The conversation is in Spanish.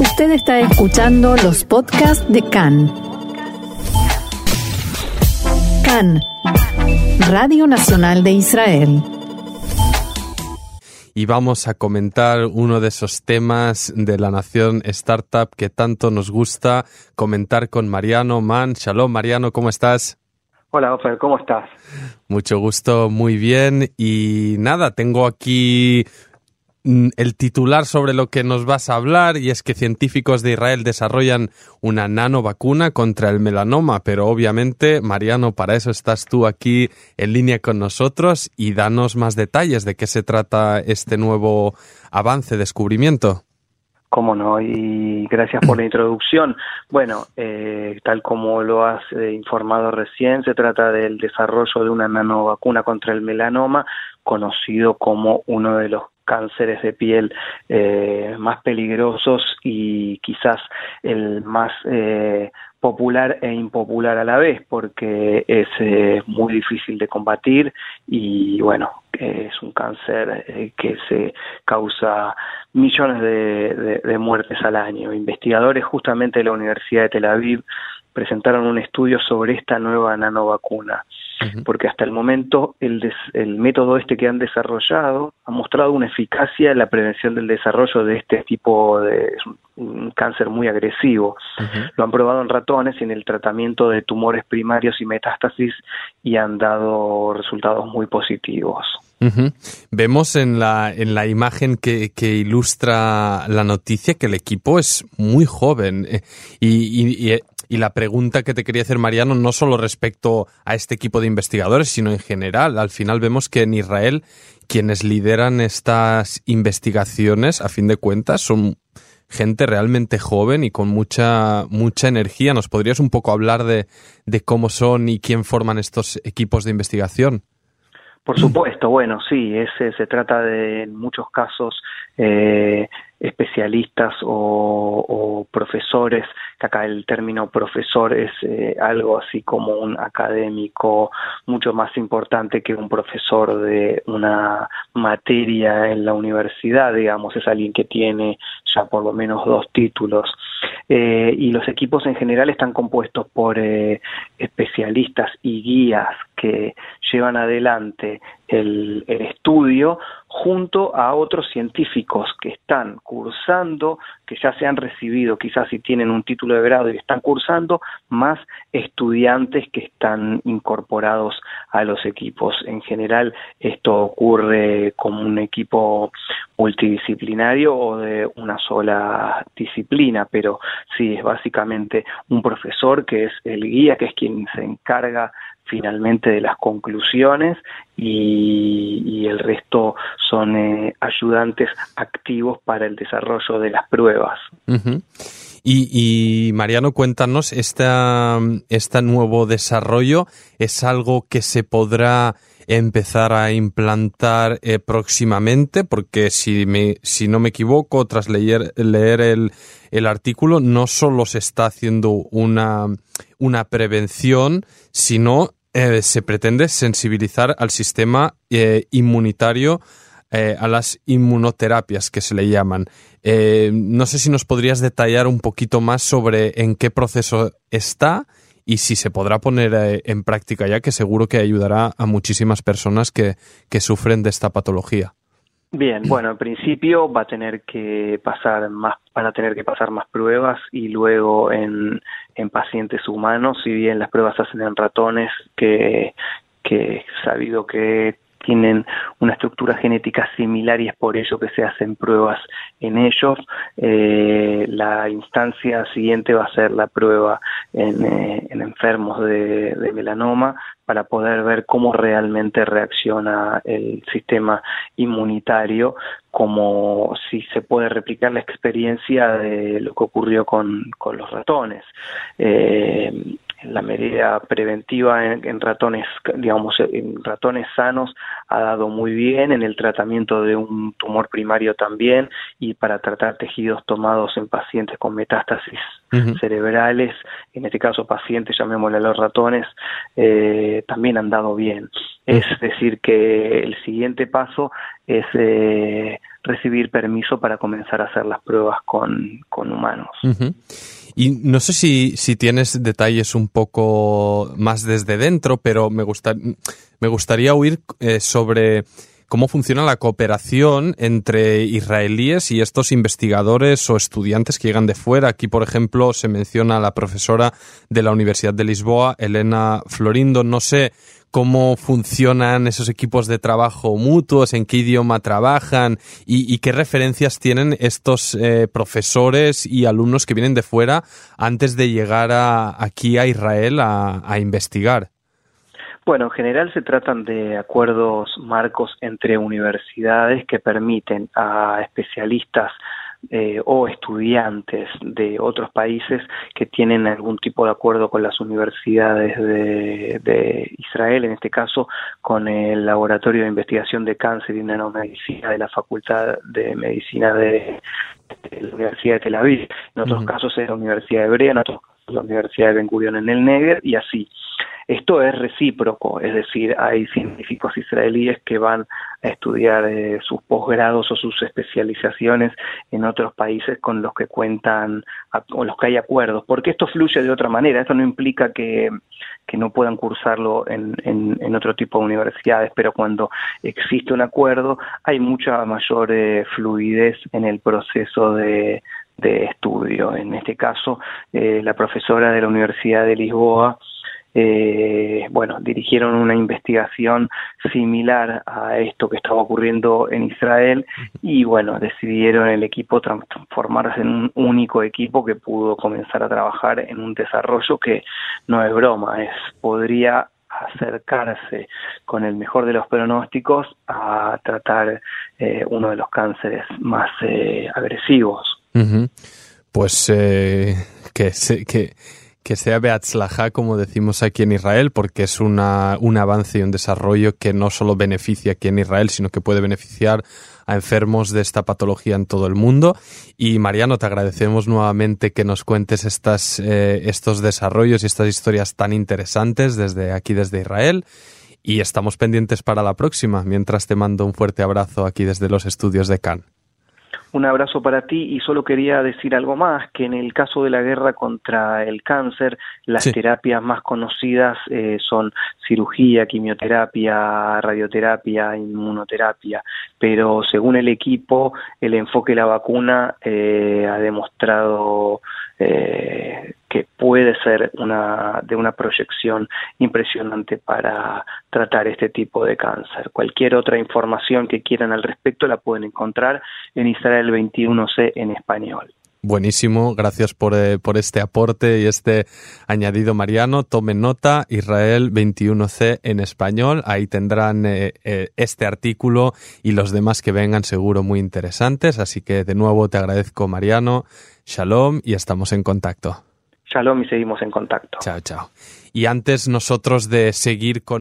Usted está escuchando los podcasts de CAN. CAN, Radio Nacional de Israel. Y vamos a comentar uno de esos temas de la nación startup que tanto nos gusta comentar con Mariano Mann. Shalom, Mariano, ¿cómo estás? Hola, Ofer, ¿cómo estás? Mucho gusto, muy bien. Y nada, tengo aquí el titular sobre lo que nos vas a hablar y es que científicos de Israel desarrollan una nanovacuna contra el melanoma, pero obviamente, Mariano, para eso estás tú aquí en línea con nosotros y danos más detalles de qué se trata este nuevo avance, descubrimiento. Cómo no, y gracias por la introducción. Bueno, eh, tal como lo has eh, informado recién, se trata del desarrollo de una nanovacuna contra el melanoma, conocido como uno de los cánceres de piel eh, más peligrosos y quizás el más eh, popular e impopular a la vez porque es eh, muy difícil de combatir y bueno es un cáncer que se causa millones de, muertes al año. Investigadores justamente de la Universidad de Tel Aviv presentaron un estudio sobre esta nueva nanovacuna porque hasta el momento el, el método este que han desarrollado ha mostrado una eficacia en la prevención del desarrollo de este tipo de un cáncer muy agresivo. Lo han probado en ratones y en el tratamiento de tumores primarios y metástasis y han dado resultados muy positivos. Vemos en la, en la imagen que, que, ilustra la noticia que el equipo es muy joven eh, y, y, y la pregunta que te quería hacer, Mariano, no solo respecto a este equipo de investigadores, sino en general. Al final vemos que en Israel quienes lideran estas investigaciones, a fin de cuentas, son gente realmente joven y con mucha, mucha energía. ¿Nos podrías un poco hablar de, cómo son y quién forman estos equipos de investigación? Por supuesto, bueno, sí, ese, se trata de en muchos casos eh, especialistas o, profesores, que acá el término profesor es eh, algo así como un académico mucho más importante que un profesor de una materia en la universidad, digamos, es alguien que tiene ya por lo menos dos títulos. Eh, y los equipos en general están compuestos por eh, especialistas y guías que llevan adelante el, el estudio junto a otros científicos que están cursando, que ya se han recibido, quizás si tienen un título de grado y están cursando, más estudiantes que están incorporados a los equipos. En general, esto ocurre como un equipo multidisciplinario o de una sola disciplina, pero sí es básicamente un profesor que es el guía, que es quien se encarga finalmente de las conclusiones y, el resto son eh, ayudantes activos para el desarrollo de las pruebas. Y, Mariano, cuéntanos, ¿este nuevo desarrollo es algo que se podrá empezar a implantar eh, próximamente? Porque si, me, si no me equivoco, tras leer, leer el, el artículo, no solo se está haciendo una, una prevención, sino eh, se pretende sensibilizar al sistema eh, inmunitario eh, a las inmunoterapias que se le llaman. no sé si nos podrías detallar un poquito más sobre en qué proceso está y si se podrá poner en práctica ya, que seguro que ayudará a muchísimas personas que, que sufren de esta patología. Bien, bueno, en principio va a tener que pasar más, van a tener que pasar más pruebas y luego en, en pacientes humanos, si bien las pruebas se hacen en ratones, que, que sabido que tienen una estructura genética similar y es por ello que se hacen pruebas en ellos. Eh, la instancia siguiente va a ser la prueba en, eh, enfermos de, melanoma para poder ver cómo realmente reacciona el sistema inmunitario, como si se puede replicar la experiencia de lo que ocurrió con, con los ratones. Eh, la medida preventiva en, ratones, digamos, en ratones sanos ha dado muy bien, en el tratamiento de un tumor primario también, y para tratar tejidos tomados en pacientes con metástasis cerebrales, en este caso pacientes, llamémosle a los ratones, eh, también han dado bien. Es decir, que el siguiente paso es eh, recibir permiso para comenzar a hacer las pruebas con, con humanos. Y no sé si, si, tienes detalles un poco más desde dentro, pero me, me gustaría oír eh, sobre cómo funciona la cooperación entre israelíes y estos investigadores o estudiantes que llegan de fuera. Aquí, por ejemplo, se menciona a la profesora de la Universidad de Lisboa, Elena Florindo. No sé cómo funcionan esos equipos de trabajo mutuos, en qué idioma trabajan y, qué referencias tienen estos eh, profesores y alumnos que vienen de fuera antes de llegar aquí a Israel a investigar. Bueno, en general se tratan de acuerdos marcos entre universidades que permiten a especialistas eh, o estudiantes de otros países que tienen algún tipo de acuerdo con las universidades de, Israel, en este caso con el Laboratorio de Investigación de Cáncer y Nanomedicina de la Facultad de Medicina de, la Universidad de Tel Aviv, en otros casos es la Universidad Hebrea, en otros casos la Universidad de Ben Gurion en el Negev y así. Esto es recíproco, es decir, hay científicos israelíes que van a estudiar eh, sus posgrados o sus especializaciones en otros países con los que cuentan o los que hay acuerdos, porque esto fluye de otra manera, esto no implica que, no puedan cursarlo en, en, otro tipo de universidades, pero cuando existe un acuerdo hay mucha mayor eh, fluidez en el proceso de, de estudio. En este caso, eh, la profesora de la Universidad de Lisboa eh, bueno, dirigieron una investigación similar a esto que estaba ocurriendo en Israel y bueno, decidieron el equipo transformarse en un único equipo que pudo comenzar a trabajar en un desarrollo que no es broma, es podría acercarse con el mejor de los pronósticos a tratar eh, uno de los cánceres más eh, agresivos. Pues eh, que, que que sea Beatzlaja, como decimos aquí en Israel, porque es una, un avance y un desarrollo que no solo beneficia aquí en Israel, sino que puede beneficiar a enfermos de esta patología en todo el mundo. Y Mariano, te agradecemos nuevamente que nos cuentes estas, eh, estos desarrollos y estas historias tan interesantes desde aquí, desde Israel. Y estamos pendientes para la próxima, mientras te mando un fuerte abrazo aquí desde los estudios de Cannes. Un abrazo para ti y solo quería decir algo más, que en el caso de la guerra contra el cáncer, las terapias más conocidas eh, son cirugía, quimioterapia, radioterapia, inmunoterapia, pero según el equipo, el enfoque de la vacuna eh, ha demostrado eh, que puede ser una, de una proyección impresionante para tratar este tipo de cáncer. Cualquier otra información que quieran al respecto la pueden encontrar en Israel 21C en español. Buenísimo, gracias por, eh, por, este aporte y este añadido, Mariano. Tomen nota, Israel 21C en español. Ahí tendrán eh, eh, este artículo y los demás que vengan seguro muy interesantes. Así que de nuevo te agradezco, Mariano. Shalom y estamos en contacto. Shalom y seguimos en contacto. Chao, chao. Y antes nosotros de seguir con